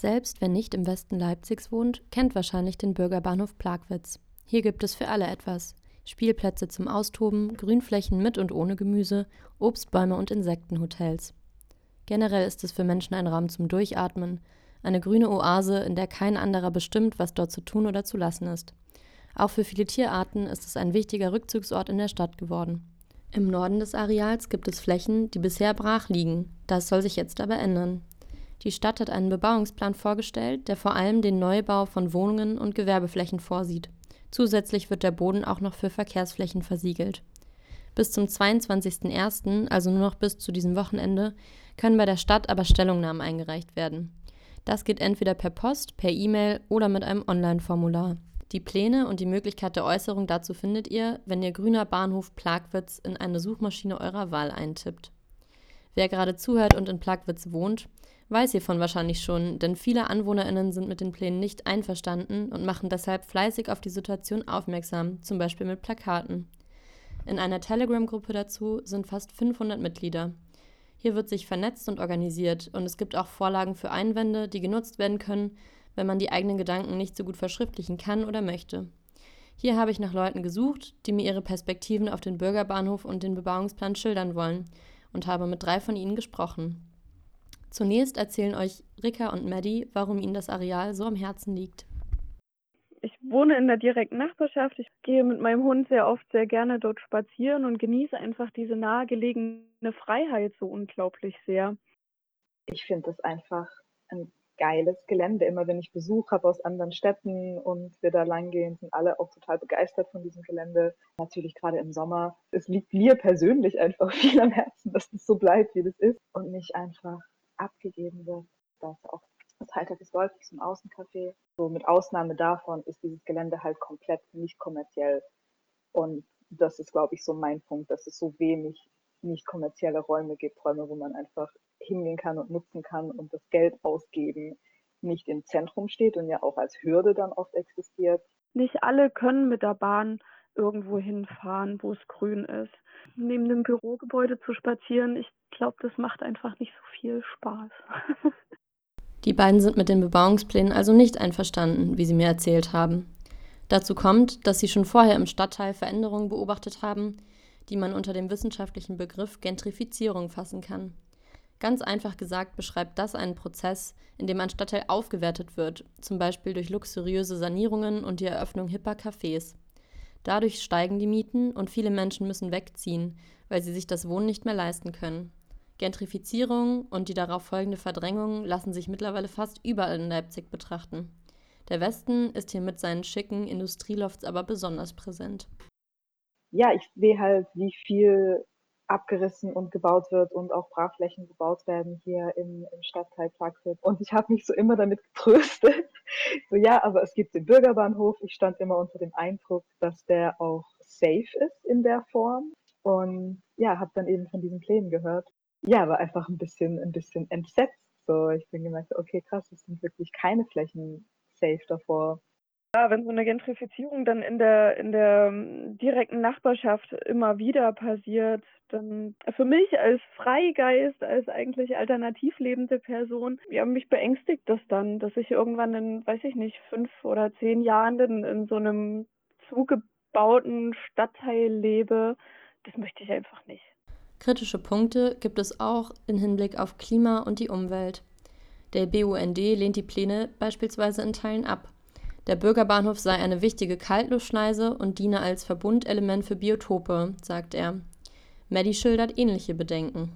Selbst wer nicht im Westen Leipzigs wohnt, kennt wahrscheinlich den Bürgerbahnhof Plagwitz. Hier gibt es für alle etwas. Spielplätze zum Austoben, Grünflächen mit und ohne Gemüse, Obstbäume und Insektenhotels. Generell ist es für Menschen ein Raum zum Durchatmen, eine grüne Oase, in der kein anderer bestimmt, was dort zu tun oder zu lassen ist. Auch für viele Tierarten ist es ein wichtiger Rückzugsort in der Stadt geworden. Im Norden des Areals gibt es Flächen, die bisher brach liegen. Das soll sich jetzt aber ändern. Die Stadt hat einen Bebauungsplan vorgestellt, der vor allem den Neubau von Wohnungen und Gewerbeflächen vorsieht. Zusätzlich wird der Boden auch noch für Verkehrsflächen versiegelt. Bis zum 22.01., also nur noch bis zu diesem Wochenende, können bei der Stadt aber Stellungnahmen eingereicht werden. Das geht entweder per Post, per E-Mail oder mit einem Online-Formular. Die Pläne und die Möglichkeit der Äußerung dazu findet ihr, wenn ihr Grüner Bahnhof Plagwitz in eine Suchmaschine eurer Wahl eintippt. Wer gerade zuhört und in Plagwitz wohnt, weiß hiervon wahrscheinlich schon, denn viele AnwohnerInnen sind mit den Plänen nicht einverstanden und machen deshalb fleißig auf die Situation aufmerksam, zum Beispiel mit Plakaten. In einer Telegram-Gruppe dazu sind fast 500 Mitglieder. Hier wird sich vernetzt und organisiert und es gibt auch Vorlagen für Einwände, die genutzt werden können, wenn man die eigenen Gedanken nicht so gut verschriftlichen kann oder möchte. Hier habe ich nach Leuten gesucht, die mir ihre Perspektiven auf den Bürgerbahnhof und den Bebauungsplan schildern wollen und habe mit drei von ihnen gesprochen. Zunächst erzählen euch Rika und Maddie, warum ihnen das Areal so am Herzen liegt. Ich wohne in der direkten Nachbarschaft. Ich gehe mit meinem Hund sehr oft sehr gerne dort spazieren und genieße einfach diese nahegelegene Freiheit so unglaublich sehr. Ich finde das einfach ein geiles Gelände. Immer wenn ich Besuch habe aus anderen Städten und wir da langgehen, sind alle auch total begeistert von diesem Gelände. Natürlich gerade im Sommer. Es liegt mir persönlich einfach viel am Herzen, dass das so bleibt, wie das ist und nicht einfach abgegeben wird. Da ist auch das Halter des Wolfs im Außencafé. So mit Ausnahme davon ist dieses Gelände halt komplett nicht kommerziell. Und das ist, glaube ich, so mein Punkt, dass es so wenig nicht kommerzielle Räume gibt, Räume, wo man einfach hingehen kann und nutzen kann und das Geld ausgeben nicht im Zentrum steht und ja auch als Hürde dann oft existiert. Nicht alle können mit der Bahn irgendwo hinfahren, wo es grün ist. Neben dem Bürogebäude zu spazieren, ich glaube, das macht einfach nicht so viel Spaß. Die beiden sind mit den Bebauungsplänen also nicht einverstanden, wie sie mir erzählt haben. Dazu kommt, dass sie schon vorher im Stadtteil Veränderungen beobachtet haben, die man unter dem wissenschaftlichen Begriff Gentrifizierung fassen kann. Ganz einfach gesagt beschreibt das einen Prozess, in dem ein Stadtteil aufgewertet wird, zum Beispiel durch luxuriöse Sanierungen und die Eröffnung hipper Cafés. Dadurch steigen die Mieten und viele Menschen müssen wegziehen, weil sie sich das Wohnen nicht mehr leisten können. Gentrifizierung und die darauf folgende Verdrängung lassen sich mittlerweile fast überall in Leipzig betrachten. Der Westen ist hier mit seinen schicken Industrielofts aber besonders präsent. Ja, ich sehe halt, wie viel abgerissen und gebaut wird und auch Brachflächen gebaut werden hier im, im Stadtteil Plagwitz. Und ich habe mich so immer damit getröstet. so ja, aber es gibt den Bürgerbahnhof. Ich stand immer unter dem Eindruck, dass der auch safe ist in der Form. Und ja, habe dann eben von diesen Plänen gehört. Ja, war einfach ein bisschen, ein bisschen entsetzt. So, ich bin gemerkt, okay, krass, es sind wirklich keine Flächen safe davor. Ja, wenn so eine Gentrifizierung dann in der, in der ähm, direkten Nachbarschaft immer wieder passiert, dann für mich als Freigeist, als eigentlich alternativ lebende Person, ja, mich beängstigt das dann, dass ich irgendwann in, weiß ich nicht, fünf oder zehn Jahren in, in so einem zugebauten Stadtteil lebe. Das möchte ich einfach nicht. Kritische Punkte gibt es auch im Hinblick auf Klima und die Umwelt. Der BUND lehnt die Pläne beispielsweise in Teilen ab. Der Bürgerbahnhof sei eine wichtige Kaltluftschneise und diene als Verbundelement für Biotope, sagt er. Maddie schildert ähnliche Bedenken.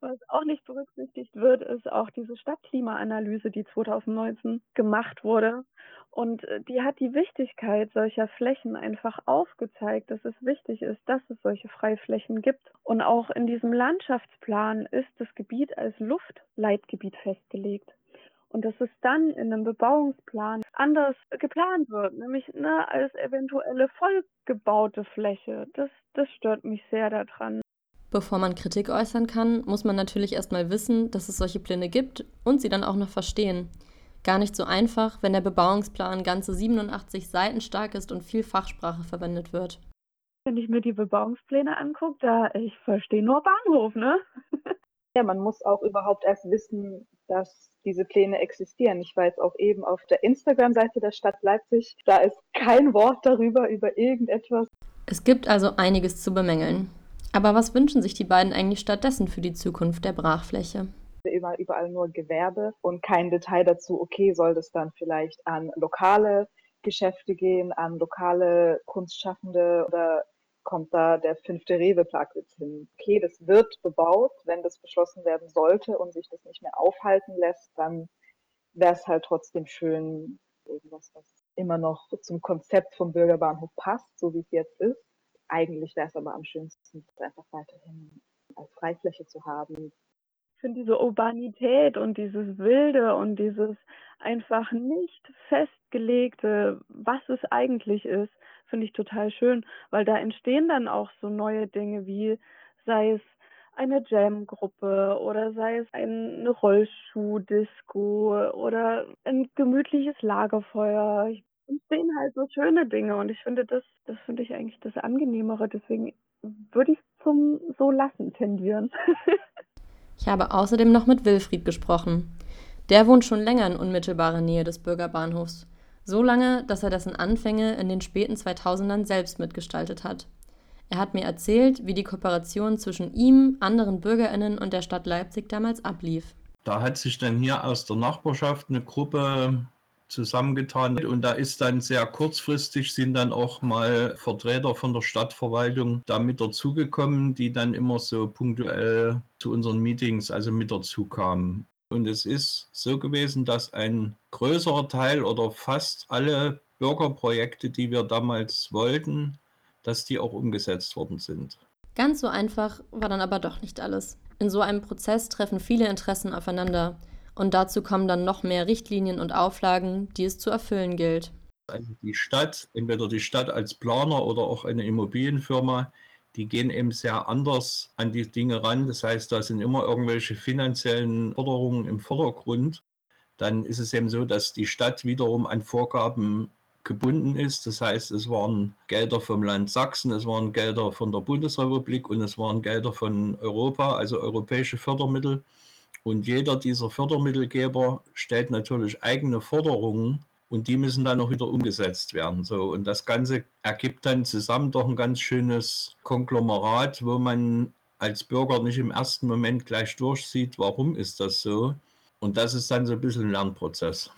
Was auch nicht berücksichtigt wird, ist auch diese Stadtklimaanalyse, die 2019 gemacht wurde. Und äh, die hat die Wichtigkeit solcher Flächen einfach aufgezeigt, dass es wichtig ist, dass es solche Freiflächen gibt. Und auch in diesem Landschaftsplan ist das Gebiet als Luftleitgebiet festgelegt und dass es dann in einem Bebauungsplan anders geplant wird, nämlich ne, als eventuelle vollgebaute Fläche. Das, das stört mich sehr daran. Bevor man Kritik äußern kann, muss man natürlich erstmal wissen, dass es solche Pläne gibt und sie dann auch noch verstehen. Gar nicht so einfach, wenn der Bebauungsplan ganze 87 Seiten stark ist und viel Fachsprache verwendet wird. Wenn ich mir die Bebauungspläne angucke, da ich verstehe nur Bahnhof, ne? ja, man muss auch überhaupt erst wissen, dass diese Pläne existieren. Ich war jetzt auch eben auf der Instagram-Seite der Stadt Leipzig. Da ist kein Wort darüber, über irgendetwas. Es gibt also einiges zu bemängeln. Aber was wünschen sich die beiden eigentlich stattdessen für die Zukunft der Brachfläche? Immer überall nur Gewerbe und kein Detail dazu, okay, soll das dann vielleicht an lokale Geschäfte gehen, an lokale Kunstschaffende oder kommt da der fünfte Rewe-Plagwitz hin. Okay, das wird bebaut, wenn das beschlossen werden sollte und sich das nicht mehr aufhalten lässt, dann wäre es halt trotzdem schön, irgendwas, was immer noch zum Konzept vom Bürgerbahnhof passt, so wie es jetzt ist. Eigentlich wäre es aber am schönsten, einfach weiterhin als Freifläche zu haben. Ich finde diese Urbanität und dieses Wilde und dieses einfach nicht festgelegte, was es eigentlich ist, finde ich total schön, weil da entstehen dann auch so neue Dinge wie, sei es eine Jam-Gruppe oder sei es eine Rollschuh-Disco oder ein gemütliches Lagerfeuer. Ich entstehen halt so schöne Dinge und ich finde das, das finde ich eigentlich das Angenehmere. Deswegen würde ich zum so lassen tendieren. ich habe außerdem noch mit Wilfried gesprochen. Der wohnt schon länger in unmittelbarer Nähe des Bürgerbahnhofs. So lange, dass er dessen Anfänge in den späten 2000ern selbst mitgestaltet hat. Er hat mir erzählt, wie die Kooperation zwischen ihm, anderen BürgerInnen und der Stadt Leipzig damals ablief. Da hat sich dann hier aus der Nachbarschaft eine Gruppe zusammengetan und da ist dann sehr kurzfristig sind dann auch mal Vertreter von der Stadtverwaltung da mit dazugekommen, die dann immer so punktuell zu unseren Meetings also mit dazu kamen. Und es ist so gewesen, dass ein größerer Teil oder fast alle Bürgerprojekte, die wir damals wollten, dass die auch umgesetzt worden sind. Ganz so einfach war dann aber doch nicht alles. In so einem Prozess treffen viele Interessen aufeinander. Und dazu kommen dann noch mehr Richtlinien und Auflagen, die es zu erfüllen gilt. Also die Stadt, entweder die Stadt als Planer oder auch eine Immobilienfirma, die gehen eben sehr anders an die Dinge ran. Das heißt, da sind immer irgendwelche finanziellen Forderungen im Vordergrund. Dann ist es eben so, dass die Stadt wiederum an Vorgaben gebunden ist. Das heißt, es waren Gelder vom Land Sachsen, es waren Gelder von der Bundesrepublik und es waren Gelder von Europa, also europäische Fördermittel. Und jeder dieser Fördermittelgeber stellt natürlich eigene Forderungen und die müssen dann auch wieder umgesetzt werden. So, und das Ganze ergibt dann zusammen doch ein ganz schönes Konglomerat, wo man als Bürger nicht im ersten Moment gleich durchsieht, warum ist das so. Und das ist dann so ein bisschen ein Lernprozess.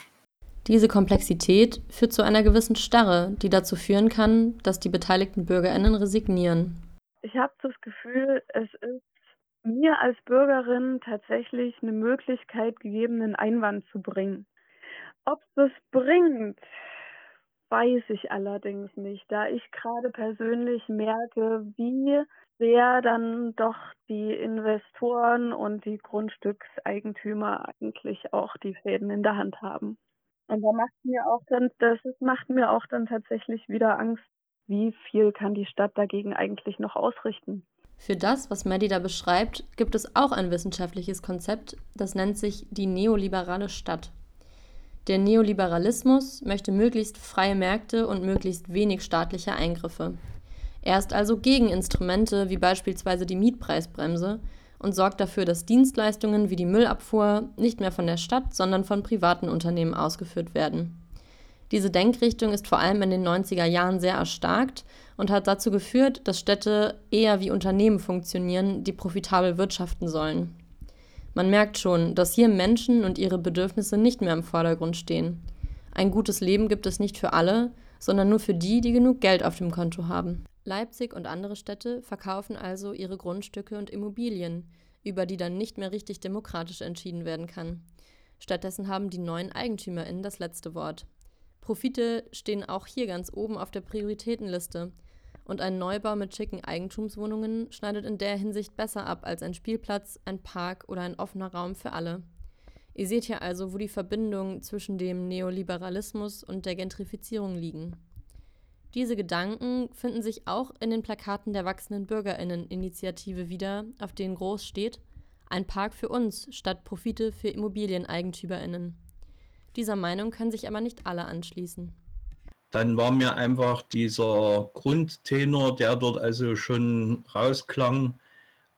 Diese Komplexität führt zu einer gewissen Starre, die dazu führen kann, dass die beteiligten BürgerInnen resignieren. Ich habe das Gefühl, es ist mir als Bürgerin tatsächlich eine Möglichkeit gegeben, einen Einwand zu bringen. Ob das bringt, weiß ich allerdings nicht, da ich gerade persönlich merke, wie sehr dann doch die Investoren und die Grundstückseigentümer eigentlich auch die Fäden in der Hand haben. Und da macht mir auch dann, das macht mir auch dann tatsächlich wieder Angst, wie viel kann die Stadt dagegen eigentlich noch ausrichten. Für das, was Maddie da beschreibt, gibt es auch ein wissenschaftliches Konzept, das nennt sich die neoliberale Stadt. Der Neoliberalismus möchte möglichst freie Märkte und möglichst wenig staatliche Eingriffe. Er ist also gegen Instrumente wie beispielsweise die Mietpreisbremse und sorgt dafür, dass Dienstleistungen wie die Müllabfuhr nicht mehr von der Stadt, sondern von privaten Unternehmen ausgeführt werden. Diese Denkrichtung ist vor allem in den 90er Jahren sehr erstarkt und hat dazu geführt, dass Städte eher wie Unternehmen funktionieren, die profitabel wirtschaften sollen. Man merkt schon, dass hier Menschen und ihre Bedürfnisse nicht mehr im Vordergrund stehen. Ein gutes Leben gibt es nicht für alle, sondern nur für die, die genug Geld auf dem Konto haben. Leipzig und andere Städte verkaufen also ihre Grundstücke und Immobilien, über die dann nicht mehr richtig demokratisch entschieden werden kann. Stattdessen haben die neuen EigentümerInnen das letzte Wort. Profite stehen auch hier ganz oben auf der Prioritätenliste und ein Neubau mit schicken Eigentumswohnungen schneidet in der Hinsicht besser ab als ein Spielplatz, ein Park oder ein offener Raum für alle. Ihr seht hier also, wo die Verbindungen zwischen dem Neoliberalismus und der Gentrifizierung liegen. Diese Gedanken finden sich auch in den Plakaten der wachsenden Bürgerinneninitiative wieder, auf denen groß steht Ein Park für uns statt Profite für Immobilieneigentümerinnen. Dieser Meinung können sich aber nicht alle anschließen dann war mir einfach dieser Grundtenor, der dort also schon rausklang,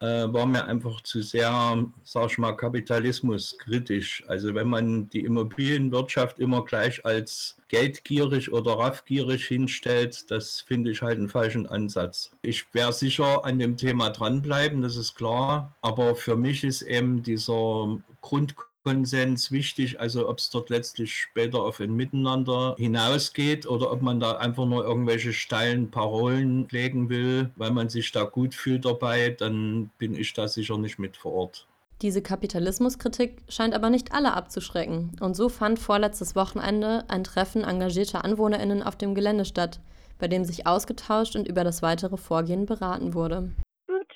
äh, war mir einfach zu sehr, sag ich mal, kapitalismuskritisch. Also wenn man die Immobilienwirtschaft immer gleich als geldgierig oder raffgierig hinstellt, das finde ich halt einen falschen Ansatz. Ich werde sicher an dem Thema dranbleiben, das ist klar, aber für mich ist eben dieser Grund Konsens wichtig, also ob es dort letztlich später auf ein Miteinander hinausgeht oder ob man da einfach nur irgendwelche steilen Parolen pflegen will, weil man sich da gut fühlt dabei, dann bin ich da sicher nicht mit vor Ort. Diese Kapitalismuskritik scheint aber nicht alle abzuschrecken. Und so fand vorletztes Wochenende ein Treffen engagierter AnwohnerInnen auf dem Gelände statt, bei dem sich ausgetauscht und über das weitere Vorgehen beraten wurde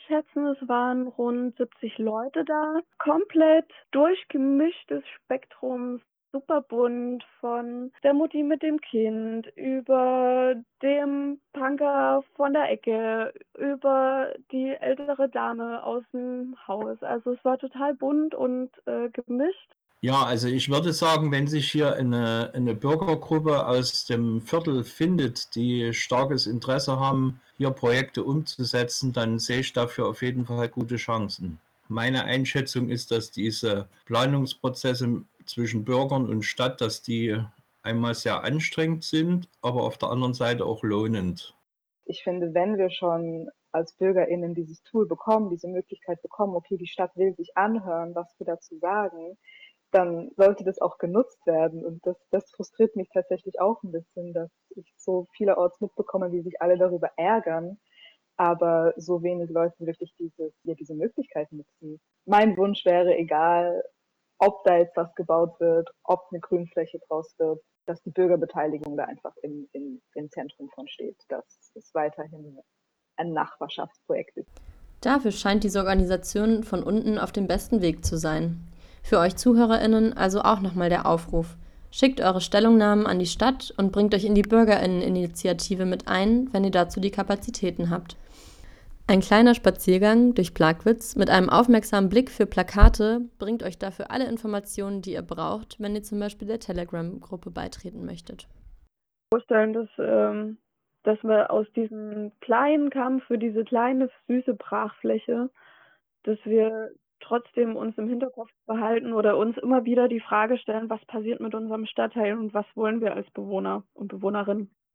schätzen, es waren rund 70 Leute da. Komplett durchgemischtes Spektrum, super bunt, von der Mutti mit dem Kind, über dem Punker von der Ecke, über die ältere Dame aus dem Haus. Also es war total bunt und äh, gemischt. Ja, also ich würde sagen, wenn sich hier eine, eine Bürgergruppe aus dem Viertel findet, die starkes Interesse haben, hier Projekte umzusetzen, dann sehe ich dafür auf jeden Fall gute Chancen. Meine Einschätzung ist, dass diese Planungsprozesse zwischen Bürgern und Stadt, dass die einmal sehr anstrengend sind, aber auf der anderen Seite auch lohnend. Ich finde, wenn wir schon als BürgerInnen dieses Tool bekommen, diese Möglichkeit bekommen, okay, die Stadt will sich anhören, was wir dazu sagen, dann sollte das auch genutzt werden. Und das, das frustriert mich tatsächlich auch ein bisschen, dass ich so vielerorts mitbekomme, wie sich alle darüber ärgern, aber so wenig Leute wirklich diese, ja, diese Möglichkeit nutzen. Mein Wunsch wäre, egal, ob da jetzt was gebaut wird, ob eine Grünfläche draus wird, dass die Bürgerbeteiligung da einfach im, im, im Zentrum von steht, dass es weiterhin ein Nachbarschaftsprojekt ist. Dafür scheint diese Organisation von unten auf dem besten Weg zu sein. Für euch ZuhörerInnen also auch nochmal der Aufruf. Schickt eure Stellungnahmen an die Stadt und bringt euch in die BürgerInneninitiative mit ein, wenn ihr dazu die Kapazitäten habt. Ein kleiner Spaziergang durch Plagwitz mit einem aufmerksamen Blick für Plakate bringt euch dafür alle Informationen, die ihr braucht, wenn ihr zum Beispiel der Telegram-Gruppe beitreten möchtet. Vorstellen, dass, ähm, dass wir aus diesem kleinen Kampf für diese kleine, süße Brachfläche, dass wir trotzdem uns im Hinterkopf behalten oder uns immer wieder die Frage stellen, was passiert mit unserem Stadtteil und was wollen wir als Bewohner und Bewohnerinnen.